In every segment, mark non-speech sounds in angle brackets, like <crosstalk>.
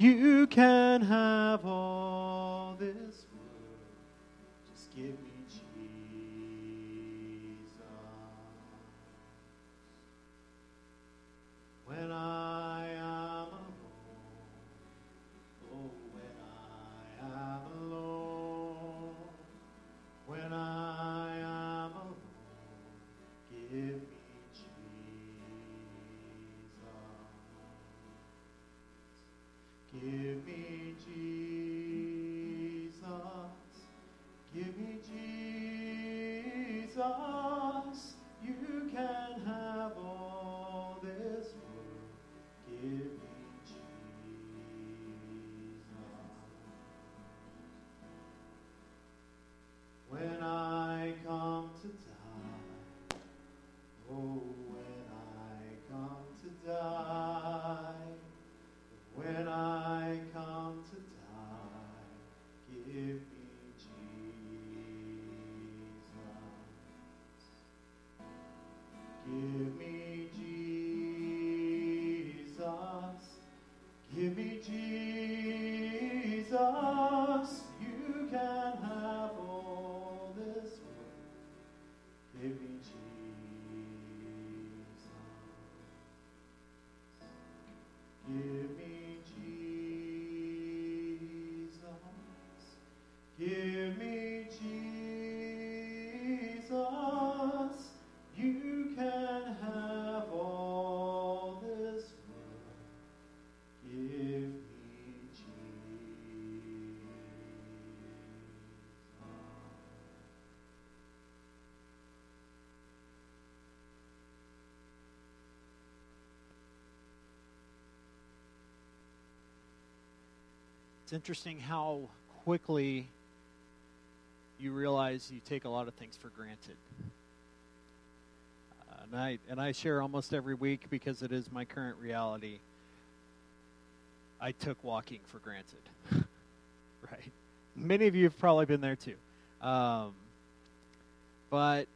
You can have all this world. Just give me Jesus. When I It's interesting how quickly you realize you take a lot of things for granted. Uh, and I and I share almost every week because it is my current reality. I took walking for granted, <laughs> right? Many of you have probably been there too, um, but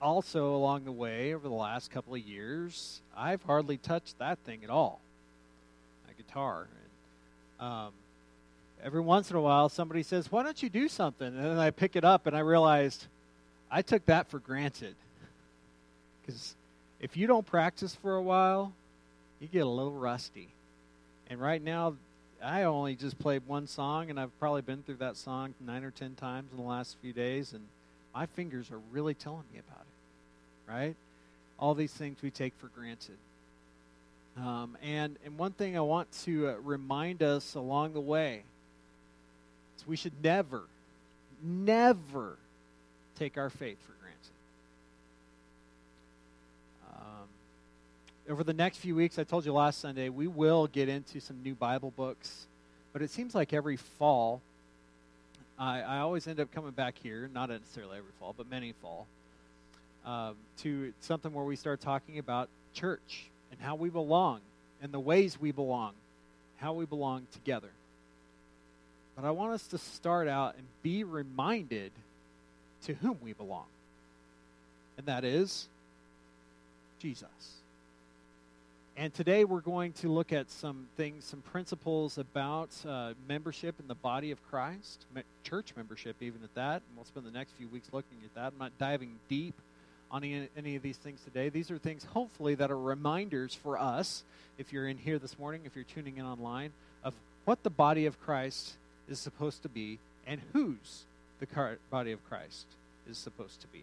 also along the way over the last couple of years, I've hardly touched that thing at all, a guitar. Um, every once in a while, somebody says, "Why don't you do something?" And then I pick it up, and I realized I took that for granted. Because if you don't practice for a while, you get a little rusty. And right now, I only just played one song, and I've probably been through that song nine or ten times in the last few days, and my fingers are really telling me about it. Right? All these things we take for granted. Um, and and one thing I want to uh, remind us along the way is we should never, never take our faith for granted. Um, over the next few weeks, I told you last Sunday, we will get into some new Bible books. But it seems like every fall, I, I always end up coming back here, not necessarily every fall, but many fall, um, to something where we start talking about church and how we belong and the ways we belong, how we belong together. But I want us to start out and be reminded to whom we belong, and that is Jesus. And today we're going to look at some things, some principles about uh, membership in the body of Christ, church membership, even at that. And we'll spend the next few weeks looking at that. I'm not diving deep on any, of these things today. These are things, hopefully, that are reminders for us, if you're in here this morning, if you're tuning in online, of what the body of Christ is supposed to be and whose the body of Christ is supposed to be.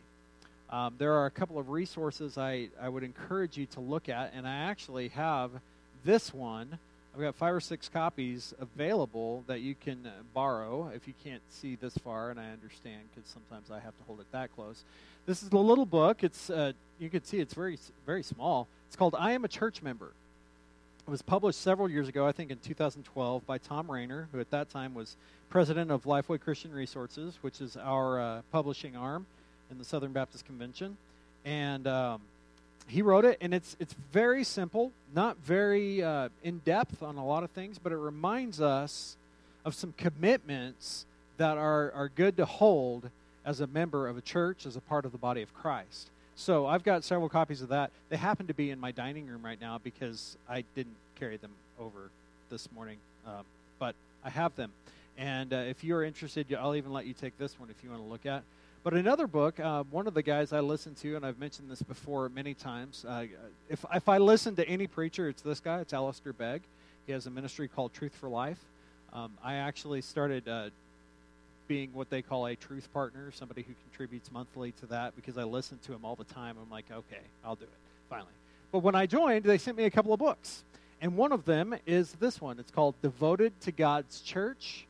Um, there are a couple of resources I, I would encourage you to look at, and I actually have this one. I've got five or six copies available that you can uh, borrow if you can't see this far, and I understand because sometimes I have to hold it that close. This is a little book. It's uh, you can see it's very very small. It's called "I Am a Church Member," It was published several years ago, I think in 2012, by Thom Rainer, who at that time was president of Lifeway Christian Resources, which is our uh, publishing arm in the Southern Baptist Convention. And um, he wrote it, and it's it's very simple, not very uh, in depth on a lot of things, but it reminds us of some commitments that are are good to hold as a member of a church, as a part of the body of Christ. So I've got several copies of that. They happen to be in my dining room right now because I didn't carry them over this morning, um, but I have them. And uh, if you're interested, I'll even let you take this one if you want to look at. But another book, uh, one of the guys I listen to, and I've mentioned this before many times. Uh, if if I listen to any preacher, it's this guy. It's Alistair Begg. He has a ministry called Truth for Life. Um, I actually started uh, being what they call a truth partner, somebody who contributes monthly to that because I listen to him all the time. I'm like, okay, I'll do it, finally. But when I joined, they sent me a couple of books. And one of them is this one. It's called Devoted to God's Church.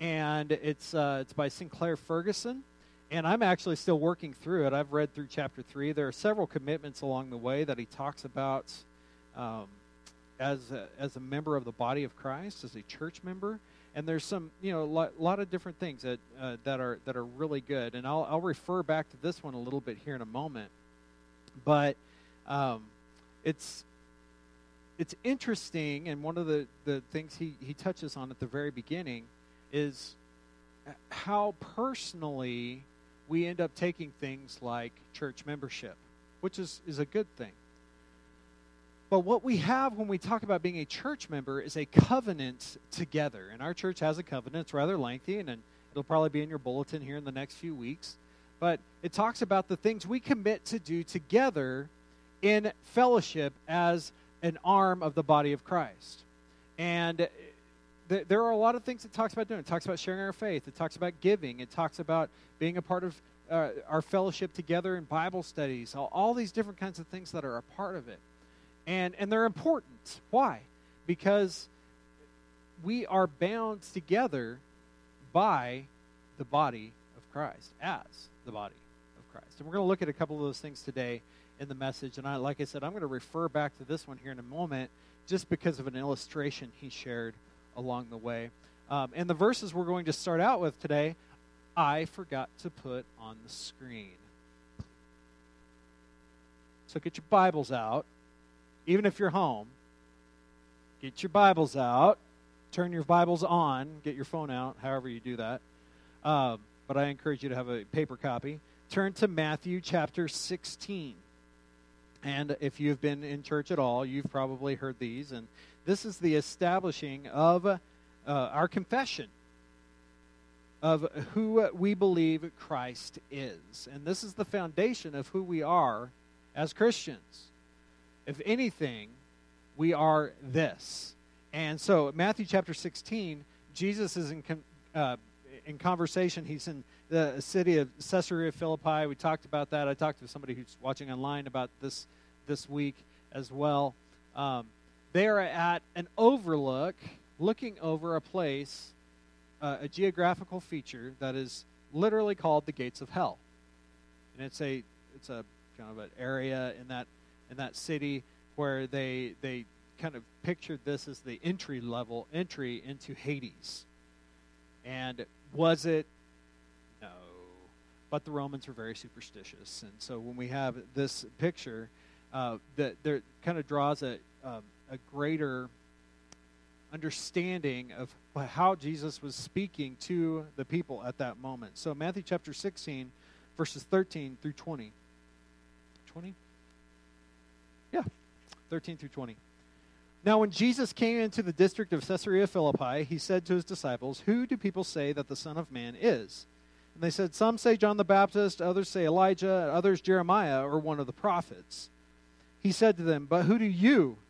And it's, uh, it's by Sinclair Ferguson. And I'm actually still working through it. I've read through chapter three. There are several commitments along the way that he talks about um, as, a, as a member of the body of Christ, as a church member and there's some you know a lot, lot, of different things that uh, that are that are really good and I'll, I'll refer back to this one a little bit here in a moment but um, it's it's interesting and one of the, the things he, he touches on at the very beginning is how personally we end up taking things like church membership which is, is a good thing but what we have when we talk about being a church member is a covenant together. And our church has a covenant. It's rather lengthy, and it'll probably be in your bulletin here in the next few weeks. But it talks about the things we commit to do together in fellowship as an arm of the body of Christ. And th- there are a lot of things it talks about doing. It talks about sharing our faith, it talks about giving, it talks about being a part of uh, our fellowship together in Bible studies, all, all these different kinds of things that are a part of it. And, and they're important. Why? Because we are bound together by the body of Christ, as the body of Christ. And we're going to look at a couple of those things today in the message. And I, like I said, I'm going to refer back to this one here in a moment just because of an illustration he shared along the way. Um, and the verses we're going to start out with today, I forgot to put on the screen. So get your Bibles out even if you're home, get your Bibles out, turn your Bibles on, get your phone out, however you do that. Um, but I encourage you to have a paper copy. Turn to Matthew chapter 16. And if you've been in church at all, you've probably heard these. And this is the establishing of uh, our confession of who we believe Christ is. And this is the foundation of who we are as Christians if anything, we are this. And so, Matthew chapter 16, Jesus is in, uh, in conversation. He's in the city of Caesarea Philippi. We talked about that. I talked to somebody who's watching online about this this week as well. Um, they are at an overlook, looking over a place, uh, a geographical feature that is literally called the gates of hell, and it's a it's a kind of an area in that in that city where they they kind of pictured this as the entry level entry into Hades. And was it? No. But the Romans were very superstitious, and so when we have this picture, uh, that there kind of draws a um, a greater understanding of how Jesus was speaking to the people at that moment. So Matthew chapter 16, verses 13 through 20. 20? Yeah, 13 through 20. Now, when Jesus came into the district of Caesarea Philippi, he said to his disciples, Who do people say that the Son of Man is? And they said, Some say John the Baptist, others say Elijah, others Jeremiah or one of the prophets. He said to them, But who do you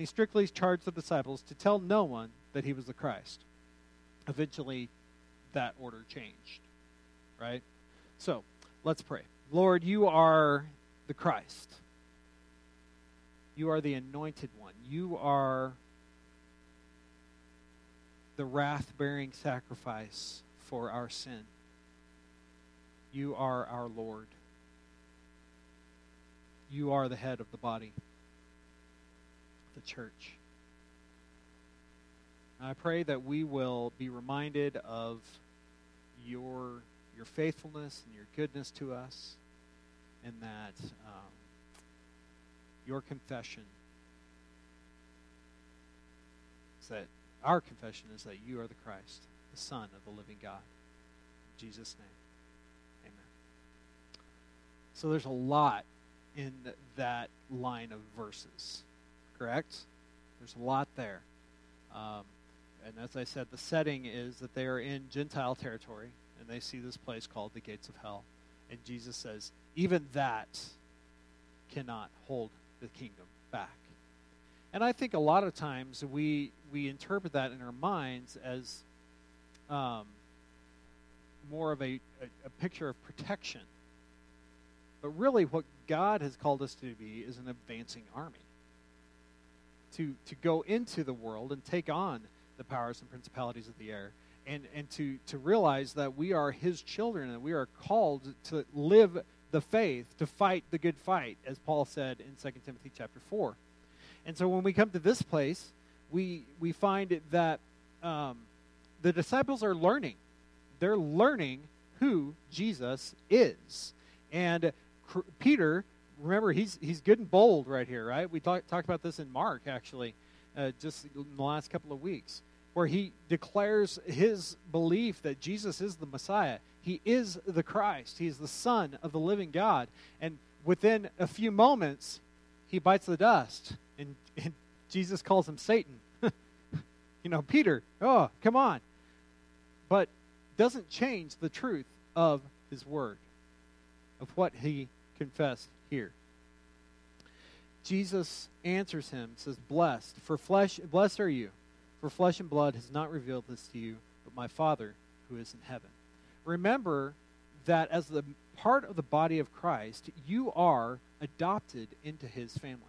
And he strictly charged the disciples to tell no one that he was the Christ. Eventually, that order changed, right? So, let's pray. Lord, you are the Christ. You are the anointed one. You are the wrath bearing sacrifice for our sin. You are our Lord. You are the head of the body, the church. I pray that we will be reminded of your, your faithfulness and your goodness to us, and that um, your confession is that our confession is that you are the Christ, the Son of the living God. In Jesus' name, amen. So there's a lot in that line of verses, correct? There's a lot there. Um, and as I said, the setting is that they are in Gentile territory, and they see this place called the gates of hell. And Jesus says, even that cannot hold the kingdom back. And I think a lot of times we we interpret that in our minds as um, more of a, a, a picture of protection. But really, what God has called us to be is an advancing army. To, to go into the world and take on the powers and principalities of the air, and, and to, to realize that we are His children and we are called to live the faith, to fight the good fight, as Paul said in 2 Timothy chapter 4. And so when we come to this place, we, we find that um, the disciples are learning. They're learning who Jesus is. And Peter, remember, he's, he's good and bold right here, right? We talk, talked about this in Mark, actually, uh, just in the last couple of weeks, where he declares his belief that Jesus is the Messiah. He is the Christ. He is the Son of the living God. And within a few moments, he bites the dust, and, and Jesus calls him Satan. <laughs> you know, Peter, oh, come on. But doesn't change the truth of his word, of what he confessed here. Jesus answers him, says, Blessed, for flesh, blessed are you, for flesh and blood has not revealed this to you, but my Father who is in heaven. Remember that as the part of the body of Christ, you are adopted into his family.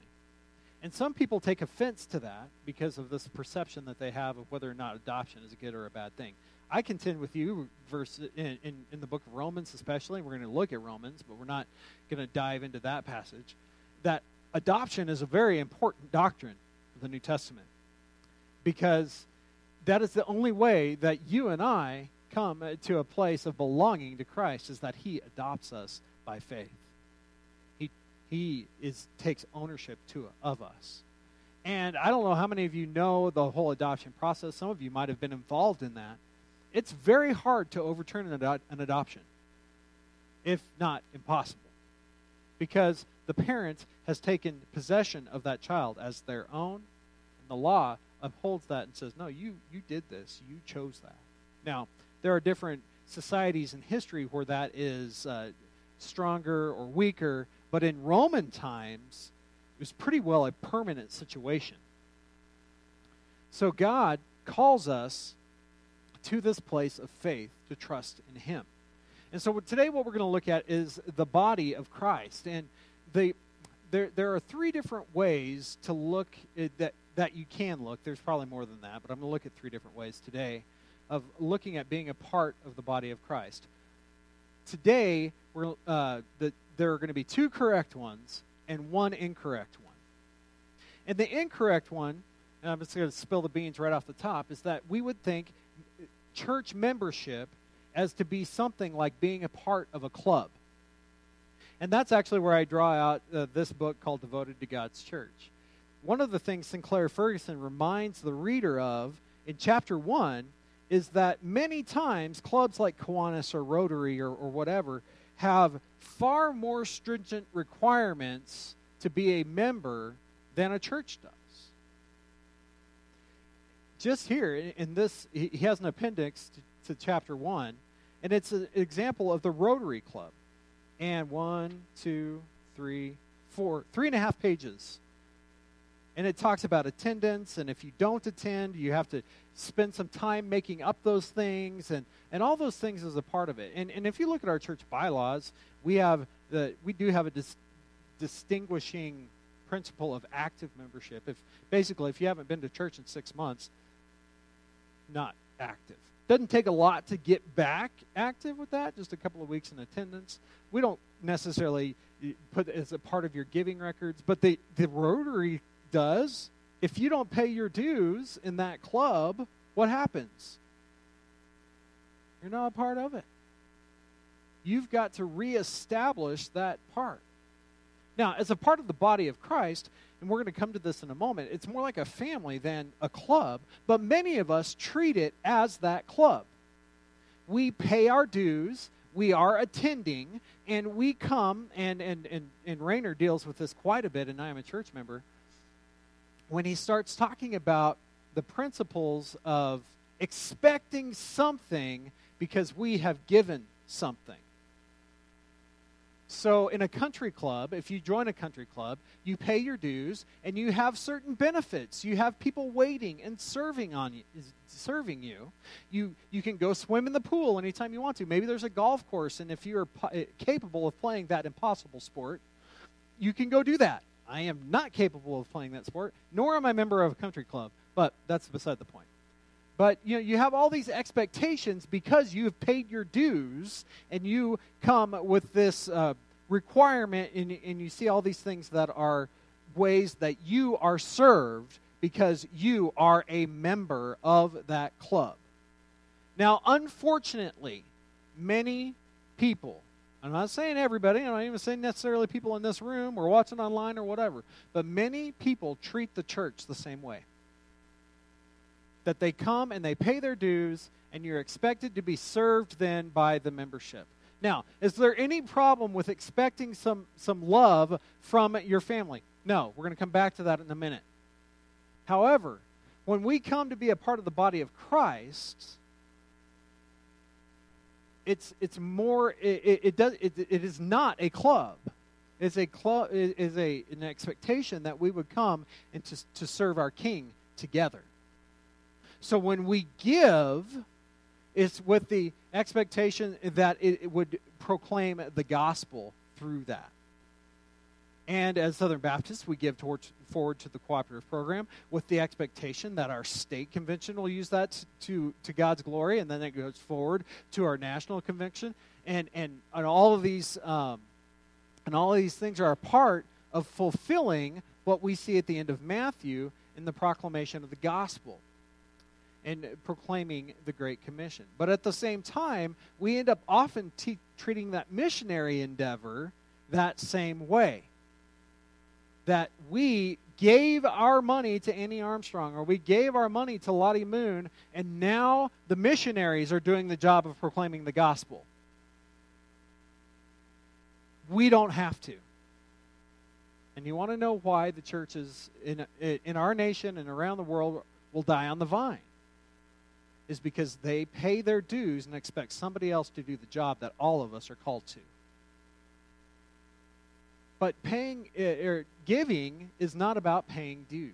And some people take offense to that because of this perception that they have of whether or not adoption is a good or a bad thing. I contend with you, verse in, in, in the book of Romans, especially. We're going to look at Romans, but we're not going to dive into that passage. That adoption is a very important doctrine of the New Testament because that is the only way that you and I come uh, to a place of belonging to Christ is that He adopts us by faith. He He is takes ownership to of us. And I don't know how many of you know the whole adoption process. Some of you might have been involved in that. It's very hard to overturn an, ad- an adoption, if not impossible, because the parent has taken possession of that child as their own, and the law upholds that and says, "No, you you did this. You chose that." Now, there are different societies in history where that is uh, stronger or weaker, but in Roman times, it was pretty well a permanent situation. So God calls us to this place of faith to trust in Him. And so today, what we're going to look at is the body of Christ. And the, there, there are three different ways to look at, that, that you can look. There's probably more than that, but I'm going to look at three different ways today of looking at being a part of the body of Christ. Today, we're, uh, the, there are going to be two correct ones and one incorrect one. And the incorrect one, and I'm just going to spill the beans right off the top, is that we would think church membership as to be something like being a part of a club. And that's actually where I draw out uh, this book called Devoted to God's Church. One of the things Sinclair Ferguson reminds the reader of in chapter 1 is that many times clubs like Kiwanis or Rotary or, or whatever have far more stringent requirements to be a member than a church does. Just here in, this, he, has an appendix to, to chapter 1, and it's an example of the Rotary Club. And one, two, three, four, three and a half pages And it talks about attendance, and if you don't attend, you have to spend some time making up those things, and, and all those things is a part of it. And, and if you look at our church bylaws, we have the we do have a dis- distinguishing principle of active membership. If basically, if you haven't been to church in six months, not active. Doesn't take a lot to get back active with that. Just a couple of weeks in attendance. We don't necessarily eh, put it as a part of your giving records, but the the Rotary does. If you don't pay your dues in that club, what happens? You're not a part of it. You've got to reestablish that part. Now, as a part of the body of Christ, and we're going to come to this in a moment, it's more like a family than a club, but many of us treat it as that club. We pay our dues, we are attending, and we come, and, and, and, and Rainer deals with this quite a bit, and I am a church member, when he starts talking about the principles of expecting something because we have given something. So, in a country club, if you join a country club, you pay your dues and you have certain benefits. You have people waiting and serving on you, serving you. You you can go swim in the pool anytime you want to. Maybe there's a golf course, and if you're po- eh, capable of playing that impossible sport, you can go do that. I am not capable of playing that sport, nor am I a member of a country club. But that's beside the point. But you know, you have all these expectations because you have paid your dues, and you come with this uh, requirement, and, and you see all these things that are ways that you are served because you are a member of that club. Now, unfortunately, many people, I'm not saying everybody, I'm not even saying necessarily people in this room or watching online or whatever, but many people treat the church the same way that they come and they pay their dues, and you're expected to be served then by the membership. Now, is there any problem with expecting some, some love from your family? No, we're going to come back to that in a minute. However, when we come to be a part of the body of Christ, it's it's more it, it does it, it is not a club. It's a club is a an expectation that we would come and to, to serve our King together. So when we give, it's with the expectation that it, would proclaim the gospel through that. And as Southern Baptists, we give towards, forward to the cooperative program with the expectation that our state convention will use that to, to God's glory, and then it goes forward to our national convention. And, and, and all of these um, and all of these things are a part of fulfilling what we see at the end of Matthew in the proclamation of the gospel and proclaiming the Great Commission. But at the same time, we end up often te- treating that missionary endeavor that same way. That we gave our money to Annie Armstrong or we gave our money to Lottie Moon, and now the missionaries are doing the job of proclaiming the gospel. We don't have to. And you want to know why the churches in, in our nation and around the world will die on the vine? Is because they pay their dues and expect somebody else to do the job that all of us are called to. But paying or er, er, giving is not about paying dues.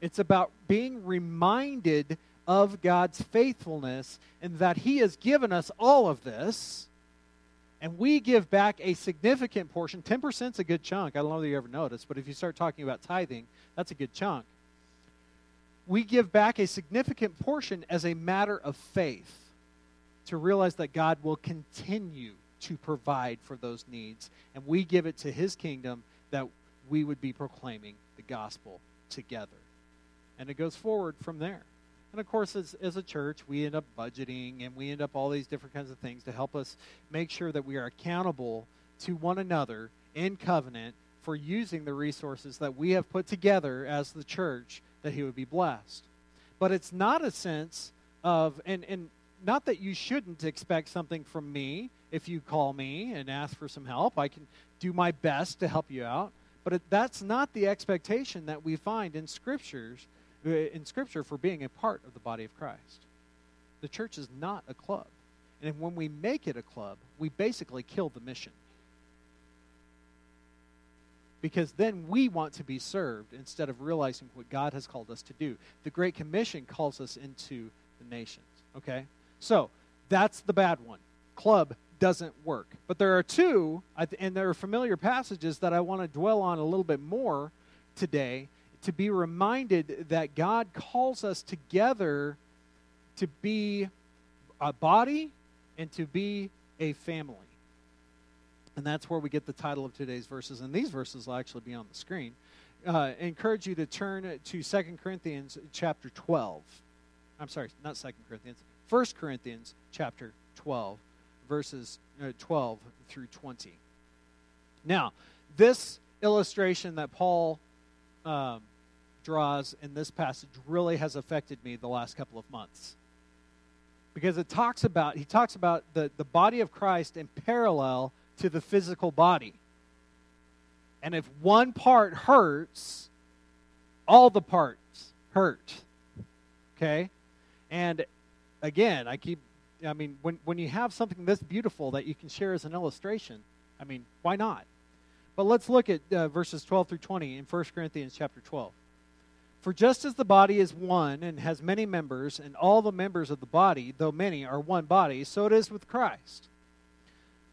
It's about being reminded of God's faithfulness and that He has given us all of this. And we give back a significant portion. 10% is a good chunk. I don't know if you ever noticed, but if you start talking about tithing, that's a good chunk we give back a significant portion as a matter of faith to realize that God will continue to provide for those needs. And we give it to his kingdom that we would be proclaiming the gospel together. And it goes forward from there. And of course, as, as a church, we end up budgeting and we end up all these different kinds of things to help us make sure that we are accountable to one another in covenant for using the resources that we have put together as the church that he would be blessed. But it's not a sense of, and, and not that you shouldn't expect something from me if you call me and ask for some help. I can do my best to help you out. But it, that's not the expectation that we find in scriptures uh, in scripture for being a part of the body of Christ. The church is not a club. And when we make it a club, we basically kill the mission. Because then we want to be served instead of realizing what God has called us to do. The Great Commission calls us into the nations. Okay? So, that's the bad one. Club doesn't work. But there are two, and there are familiar passages that I want to dwell on a little bit more today to be reminded that God calls us together to be a body and to be a family. And that's where we get the title of today's verses. And these verses will actually be on the screen. Uh, encourage you to turn to Second Corinthians chapter 12. I'm sorry, not Second Corinthians. First Corinthians chapter 12, verses uh, 12 through 20. Now, this illustration that Paul um, draws in this passage really has affected me the last couple of months because it talks about he talks about the, the body of christ in parallel to the physical body. And if one part hurts, all the parts hurt. Okay? And again, I keep, I mean, when, when you have something this beautiful that you can share as an illustration, I mean, why not? But let's look at uh, verses 12 through 20 in 1 Corinthians chapter 12. For just as the body is one and has many members, and all the members of the body, though many, are one body, so it is with Christ.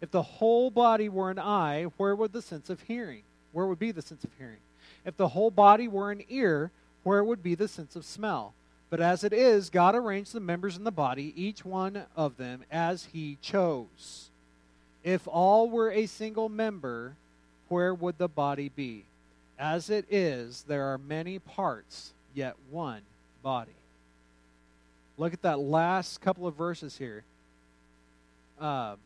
If the whole body were an eye, where would the sense of hearing? Where would be the sense of hearing? If the whole body were an ear, where would be the sense of smell? But as it is, God arranged the members in the body, each one of them, as He chose. If all were a single member, where would the body be? As it is, there are many parts, yet one body. Look at that last couple of verses here. Um,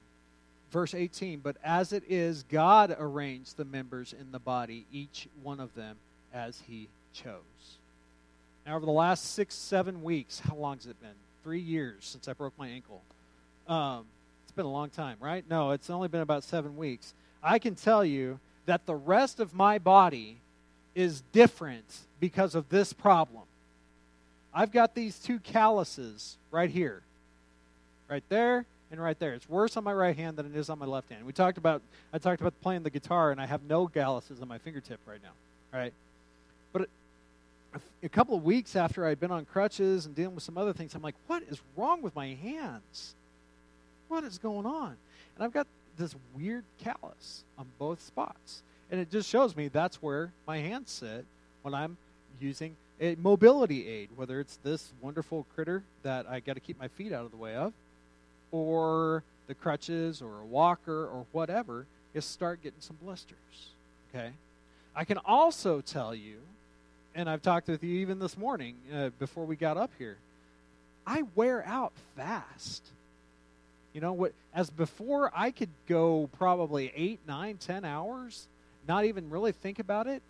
verse 18 But as it is, God arranged the members in the body, each one of them as he chose. Now, over the last six, seven weeks, how long has it been? Three years since I broke my ankle. Um, it's been a long time, right? No, it's only been about seven weeks. I can tell you that the rest of my body is different because of this problem. I've got these two calluses right here, right there, and right there. It's worse on my right hand than it is on my left hand. We talked about I talked about playing the guitar, and I have no calluses on my fingertip right now. Right, but a couple of weeks after I'd been on crutches and dealing with some other things, I'm like, what is wrong with my hands? What is going on? And I've got this weird callus on both spots. And it just shows me that's where my hands sit when I'm using a mobility aid, whether it's this wonderful critter that I got to keep my feet out of the way of, or the crutches or a walker or whatever, is start getting some blisters. Okay? I can also tell you, and I've talked with you even this morning uh, before we got up here, I wear out fast. You know what? As before, I could go probably eight, nine, ten hours, not even really think about it.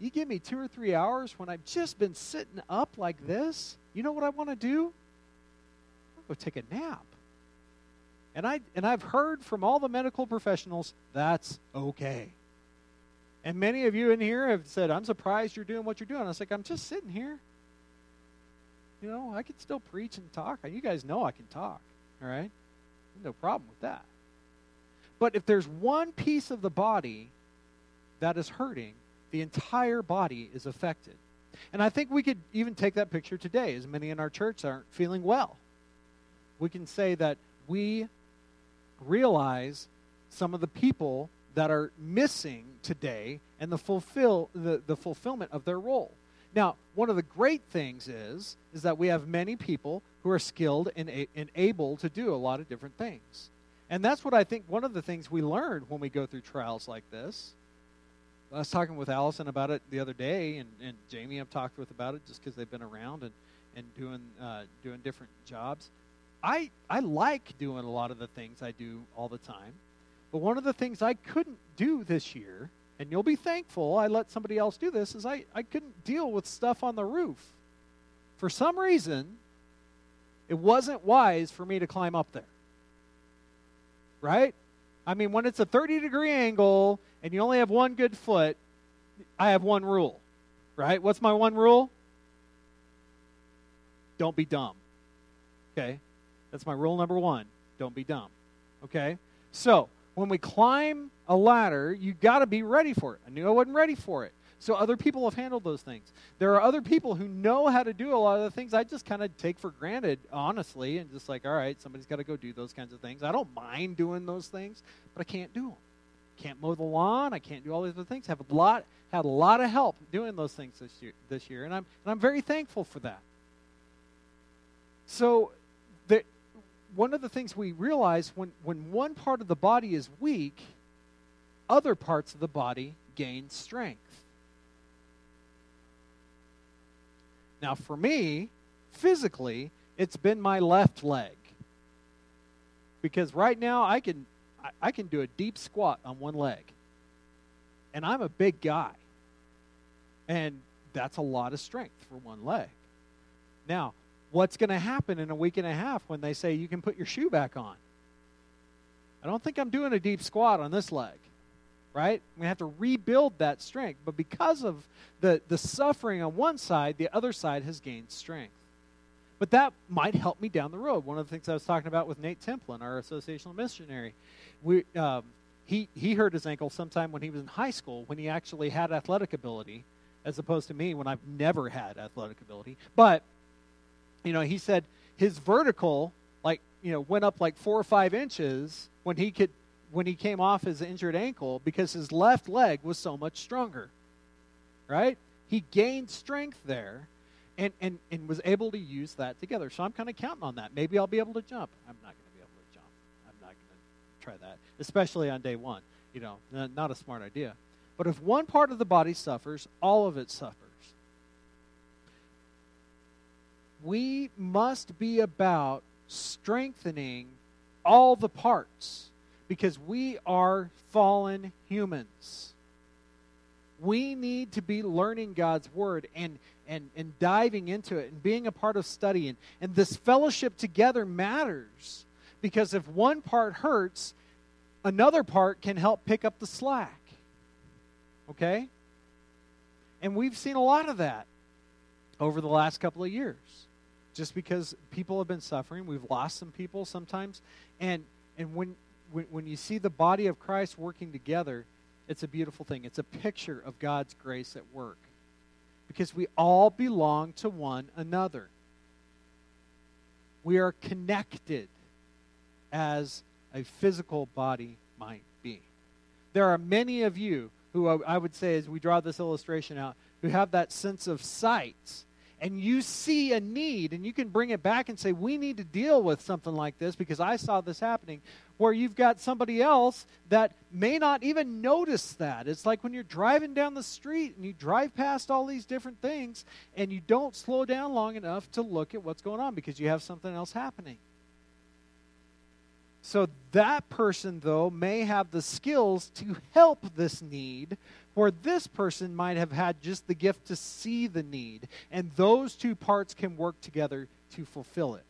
You give me two or three hours when I've just been sitting up like this. You know what I want to do? I'll go take a nap. And I and I've heard from all the medical professionals that's okay. And many of you in here have said, "I'm surprised you're doing what you're doing." I was like, "I'm just sitting here. You know, I can still preach and talk. You guys know I can talk. All right, no problem with that. But if there's one piece of the body that is hurting, the entire body is affected. And I think we could even take that picture today, as many in our church aren't feeling well. We can say that we realize some of the people that are missing today and the fulfill the, the fulfillment of their role. Now, one of the great things is is that we have many people who are skilled and, and able to do a lot of different things. And that's what I think one of the things we learn when we go through trials like this. I was talking with Allison about it the other day, and, and Jamie I've talked with about it just because they've been around and, and doing, uh, doing different jobs. I, I like doing a lot of the things I do all the time. But one of the things I couldn't do this year and you'll be thankful I let somebody else do this, is I, I couldn't deal with stuff on the roof. For some reason, it wasn't wise for me to climb up there. Right? I mean, when it's a 30 degree angle and you only have one good foot, I have one rule. Right? What's my one rule? Don't be dumb. Okay? That's my rule number one. Don't be dumb. Okay? So, when we climb a ladder, you got to be ready for it. I knew I wasn't ready for it. So other people have handled those things. There are other people who know how to do a lot of the things I just kind of take for granted, honestly, and just like, all right, somebody's got to go do those kinds of things. I don't mind doing those things, but I can't do them. Can't mow the lawn. I can't do all these other things. Have a lot had a lot of help doing those things this year, this year, and I'm and I'm very thankful for that. So, one of the things we realize when when one part of the body is weak, other parts of the body gain strength. Now, for me, physically, it's been my left leg. Because right now I can I can do a deep squat on one leg. And I'm a big guy. And that's a lot of strength for one leg. Now, what's going to happen in a week and a half when they say you can put your shoe back on? I don't think I'm doing a deep squat on this leg right? We have to rebuild that strength. But because of the, the suffering on one side, the other side has gained strength. But that might help me down the road. One of the things I was talking about with Nate Templin, our associational missionary, we, um, he, he hurt his ankle sometime when he was in high school when he actually had athletic ability, as opposed to me when I've never had athletic ability. But, you know, he said his vertical, like, you know, went up like four or five inches when he could when he came off his injured ankle because his left leg was so much stronger. Right? He gained strength there and, and, and was able to use that together. So I'm kind of counting on that. Maybe I'll be able to jump. I'm not going to be able to jump. I'm not going to try that, especially on day one. You know, not a smart idea. But if one part of the body suffers, all of it suffers. We must be about strengthening all the parts because we are fallen humans. We need to be learning God's word and, and, and diving into it and being a part of studying. And this fellowship together matters because if one part hurts, another part can help pick up the slack. Okay? And we've seen a lot of that over the last couple of years. Just because people have been suffering, we've lost some people sometimes. And and when when, when you see the body of Christ working together, it's a beautiful thing. It's a picture of God's grace at work. Because we all belong to one another. We are connected as a physical body might be. There are many of you who I would say, as we draw this illustration out, who have that sense of sight and you see a need and you can bring it back and say, We need to deal with something like this because I saw this happening where you've got somebody else that may not even notice that. It's like when you're driving down the street and you drive past all these different things and you don't slow down long enough to look at what's going on because you have something else happening. So that person, though, may have the skills to help this need, where this person might have had just the gift to see the need. And those two parts can work together to fulfill it.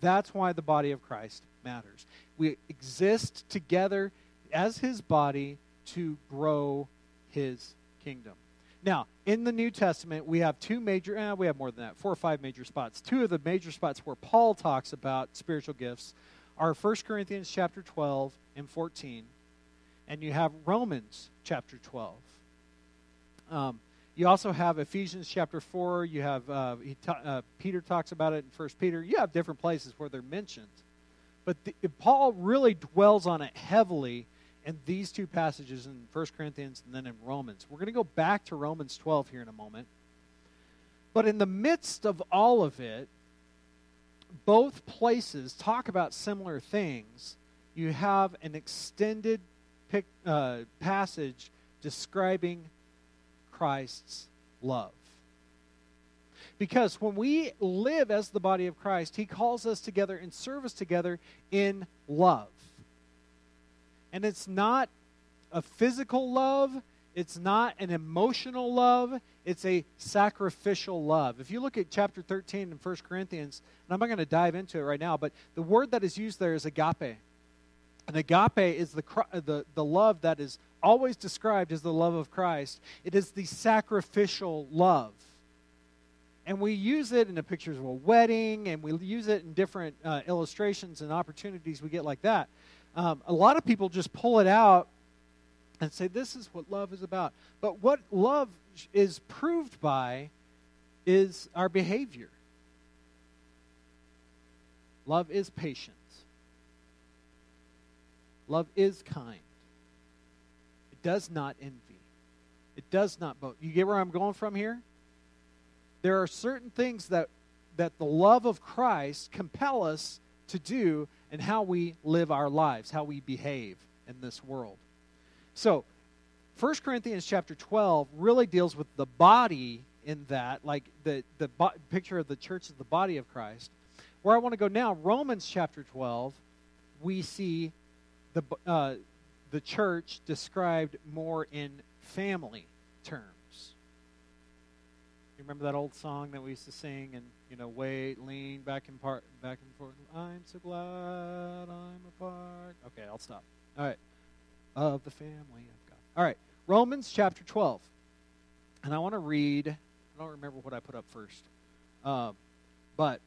That's why the body of Christ matters. We exist together as his body to grow his kingdom. Now, in the New Testament, we have two major, eh, we have more than that, four or five major spots. Two of the major spots where Paul talks about spiritual gifts are 1 Corinthians chapter 12 and 14, and you have Romans chapter 12. Um, you also have Ephesians chapter 4. You have uh, ta- uh, Peter talks about it in First Peter. You have different places where they're mentioned. But the, Paul really dwells on it heavily in these two passages in First Corinthians and then in Romans. We're going to go back to Romans 12 here in a moment. But in the midst of all of it, both places talk about similar things. You have an extended pic, uh, passage describing Christ's love. Because when we live as the body of Christ, He calls us together in service together in love. And it's not a physical love, it's not an emotional love, it's a sacrificial love. If you look at chapter 13 in 1 Corinthians, and I'm not going to dive into it right now, but the word that is used there is agape. And agape is the, the, the love that is always described as the love of Christ. It is the sacrificial love. And we use it in the pictures of a wedding, and we use it in different uh, illustrations and opportunities we get like that. Um, a lot of people just pull it out and say, This is what love is about. But what love is proved by is our behavior. Love is patient. Love is kind. It does not envy. It does not boast. You get where I'm going from here? There are certain things that, that the love of Christ compel us to do and how we live our lives, how we behave in this world. So, 1 Corinthians chapter 12 really deals with the body in that, like the, the bo- picture of the church as the body of Christ. Where I want to go now, Romans chapter 12, we see the, uh, the church described more in family terms. You remember that old song that we used to sing and you know wait, lean back and part, back and forth. I'm so glad I'm a part. Okay, I'll stop. All right, of the family of God. All right, Romans chapter 12, and I want to read. I don't remember what I put up first, uh, but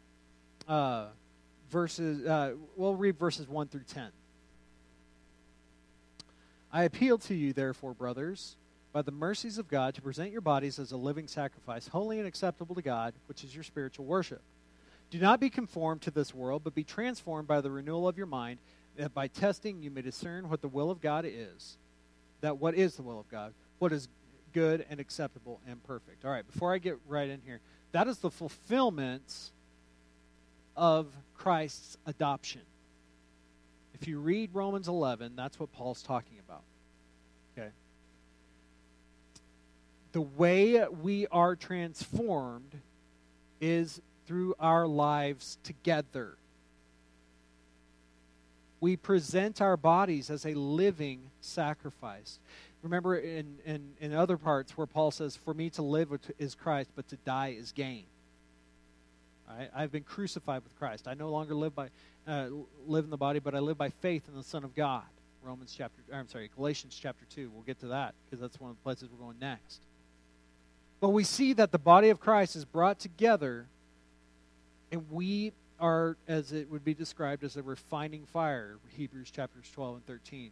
uh, verses. Uh, we'll read verses one through ten. I appeal to you, therefore, brothers, by the mercies of God, to present your bodies as a living sacrifice, holy and acceptable to God, which is your spiritual worship. Do not be conformed to this world, but be transformed by the renewal of your mind, that by testing you may discern what the will of God is. That what is the will of God? What is good and acceptable and perfect. All right, before I get right in here, that is the fulfillment of Christ's adoption. If you read Romans 11, that's what Paul's talking about. Okay? The way we are transformed is through our lives together. We present our bodies as a living sacrifice. Remember in, in, in other parts where Paul says, For me to live is Christ, but to die is gain. I've been crucified with Christ. I no longer live by uh, live in the body, but I live by faith in the Son of God. Romans chapter, I'm sorry, Galatians chapter 2. We'll get to that because that's one of the places we're going next. But we see that the body of Christ is brought together, and we are, as it would be described, as a refining fire, Hebrews chapters 12 and 13.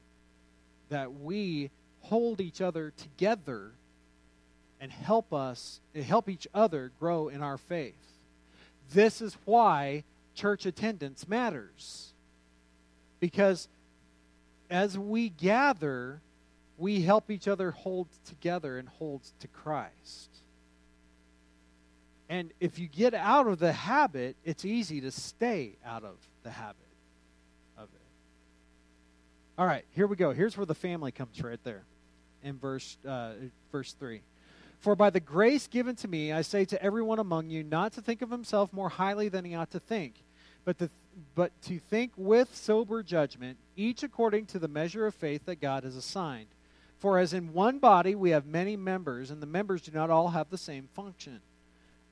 That we hold each other together and help us, help each other grow in our faith. This is why church attendance matters. Because as we gather, we help each other hold together and hold to Christ. And if you get out of the habit, it's easy to stay out of the habit of it. All right, here we go. Here's where the family comes right there in verse, uh, verse 3. For by the grace given to me, I say to everyone among you not to think of himself more highly than he ought to think but to, but to think with sober judgment, each according to the measure of faith that God has assigned. For as in one body we have many members, and the members do not all have the same function.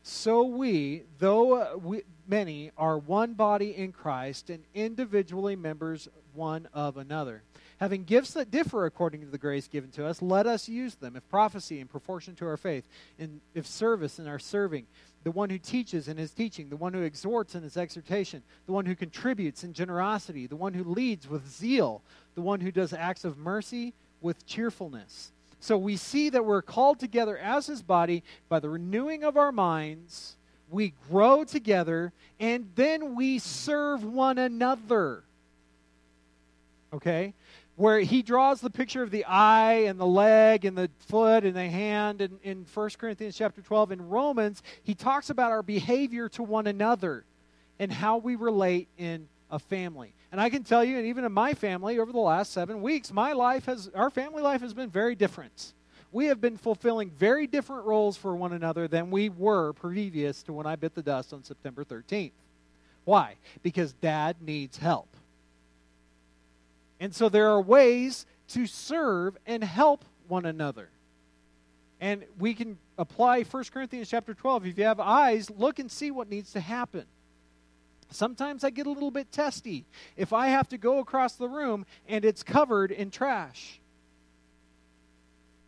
So we, though uh, we, many, are one body in Christ, and individually members one of another. Having gifts that differ according to the grace given to us, let us use them. If prophecy in proportion to our faith, and if service in our serving, the one who teaches in his teaching, the one who exhorts in his exhortation, the one who contributes in generosity, the one who leads with zeal, the one who does acts of mercy with cheerfulness. So we see that we're called together as his body by the renewing of our minds. We grow together and then we serve one another. Okay? Where he draws the picture of the eye and the leg and the foot and the hand in, in 1 Corinthians chapter 12. In Romans, he talks about our behavior to one another and how we relate in a family. And I can tell you, and even in my family, over the last seven weeks, my life has, our family life has been very different. We have been fulfilling very different roles for one another than we were previous to when I bit the dust on September 13th. Why? Because dad needs help. And so there are ways to serve and help one another. And we can apply 1 Corinthians chapter 12. If you have eyes, look and see what needs to happen. Sometimes I get a little bit testy if I have to go across the room and it's covered in trash.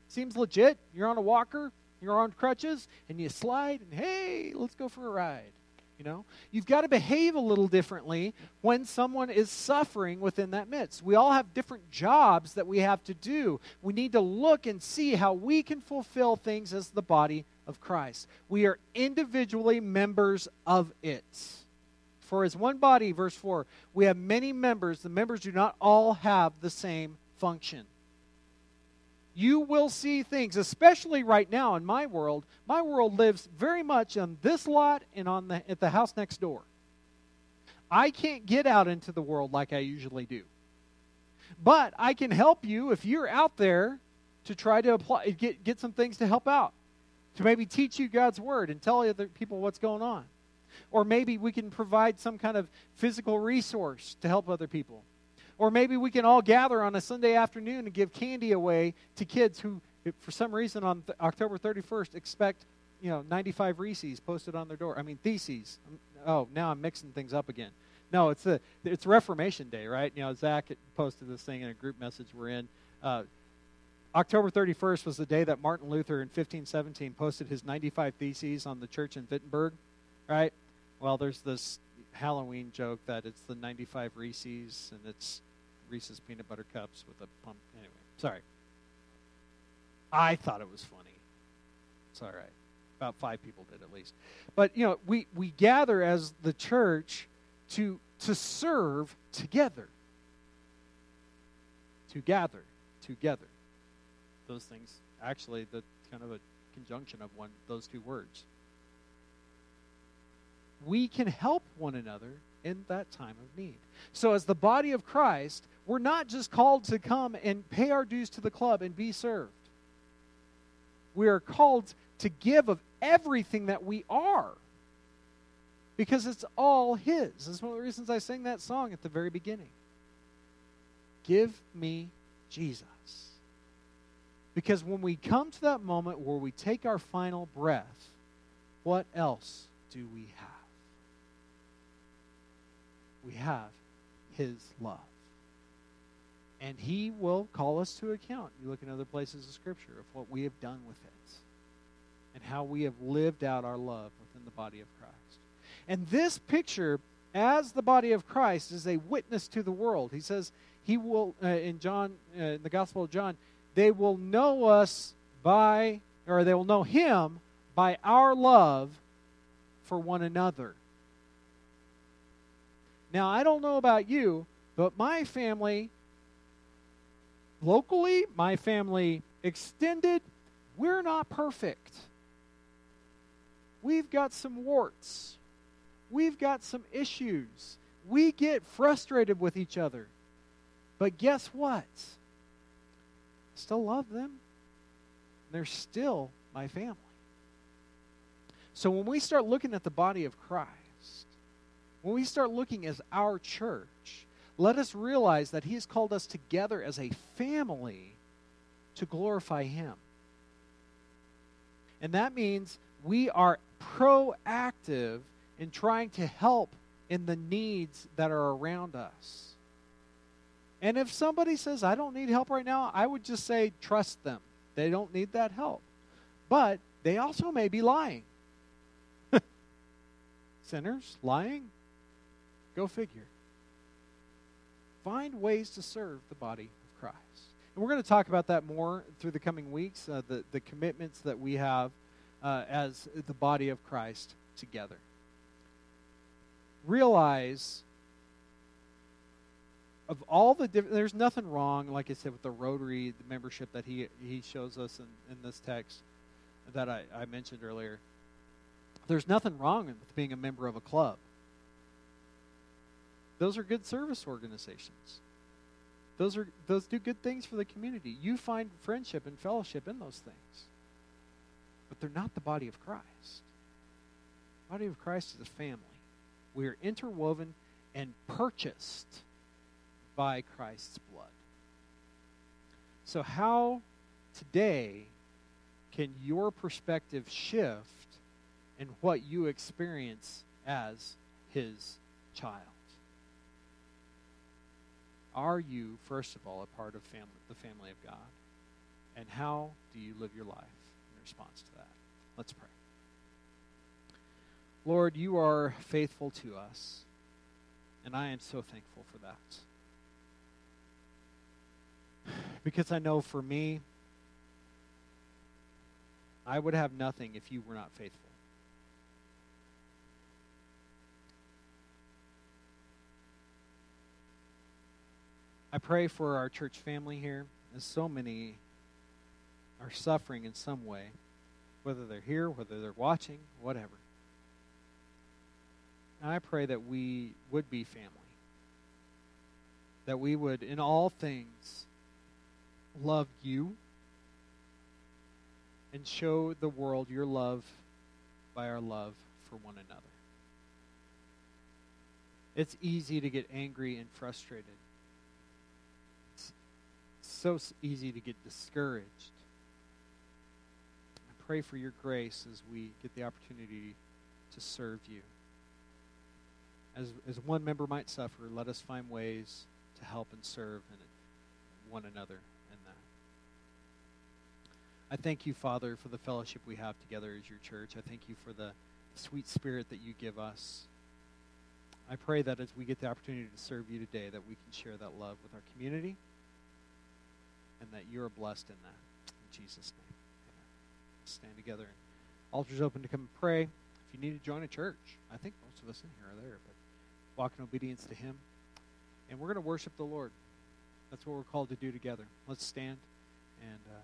Seems legit. You're on a walker, you're on crutches, and you slide, and hey, let's go for a ride. You know, you've got to behave a little differently when someone is suffering within that midst. We all have different jobs that we have to do. We need to look and see how we can fulfill things as the body of Christ. We are individually members of it. For as one body, verse 4, we have many members. The members do not all have the same function you will see things, especially right now in my world. My world lives very much on this lot and on the, at the house next door. I can't get out into the world like I usually do. But I can help you if you're out there to try to apply, get, get some things to help out, to maybe teach you God's word and tell other people what's going on. Or maybe we can provide some kind of physical resource to help other people. Or maybe we can all gather on a Sunday afternoon and give candy away to kids who, for some reason, on th- October 31st, expect you know 95 Reese's posted on their door. I mean theses. Oh, now I'm mixing things up again. No, it's the it's Reformation Day, right? You know, Zach posted this thing in a group message we're in. Uh, October 31st was the day that Martin Luther in 1517 posted his 95 Theses on the church in Wittenberg, right? Well, there's this Halloween joke that it's the 95 Reese's and it's Reese's peanut butter cups with a pump. Anyway, sorry. I thought it was funny. It's all right. About five people did at least. But you know, we, we gather as the church to to serve together. To gather together. Those things actually the kind of a conjunction of one those two words. We can help one another in that time of need. So, as the body of Christ, we're not just called to come and pay our dues to the club and be served. We are called to give of everything that we are because it's all His. That's one of the reasons I sang that song at the very beginning. Give me Jesus. Because when we come to that moment where we take our final breath, what else do we have? we have his love. And he will call us to account. You look in other places of Scripture of what we have done with it and how we have lived out our love within the body of Christ. And this picture, as the body of Christ, is a witness to the world. He says, He will, uh, in John, uh, in the Gospel of John, they will know us by, or they will know Him by our love for one another. Now, I don't know about you, but my family, locally, my family extended, we're not perfect. We've got some warts. We've got some issues. We get frustrated with each other. But guess what? Still love them. They're still my family. So when we start looking at the body of Christ, when we start looking as our church, let us realize that He has called us together as a family to glorify Him. And that means we are proactive in trying to help in the needs that are around us. And if somebody says, I don't need help right now, I would just say, trust them. They don't need that help. But they also may be lying. <laughs> Sinners, lying, Go figure. Find ways to serve the body of Christ. And we're going to talk about that more through the coming weeks, uh, the, the commitments that we have uh, as the body of Christ together. Realize of all the different, there's nothing wrong, like I said, with the Rotary the membership that he, he shows us in, in this text that I, I mentioned earlier. There's nothing wrong with being a member of a club. Those are good service organizations. Those are those do good things for the community. You find friendship and fellowship in those things. But they're not the body of Christ. The body of Christ is a family. We are interwoven and purchased by Christ's blood. So, how today can your perspective shift in what you experience as his child? Are you, first of all, a part of family, the family of God? And how do you live your life in response to that? Let's pray. Lord, you are faithful to us, and I am so thankful for that. Because I know for me, I would have nothing if you were not faithful. I pray for our church family here, as so many are suffering in some way, whether they're here, whether they're watching, whatever. And I pray that we would be family, that we would, in all things, love you and show the world your love by our love for one another. It's easy to get angry and frustrated. So easy to get discouraged. I pray for your grace as we get the opportunity to serve you. As, as one member might suffer, let us find ways to help and serve one another. In that. I thank you, Father, for the fellowship we have together as your church. I thank you for the sweet spirit that you give us. I pray that as we get the opportunity to serve you today, that we can share that love with our community and that you're blessed in that. In Jesus' name. Amen. Stand together. Altar's open to come and pray. If you need to join a church, I think most of us in here are there, but walk in obedience to Him. And we're going to worship the Lord. That's what we're called to do together. Let's stand and. Uh,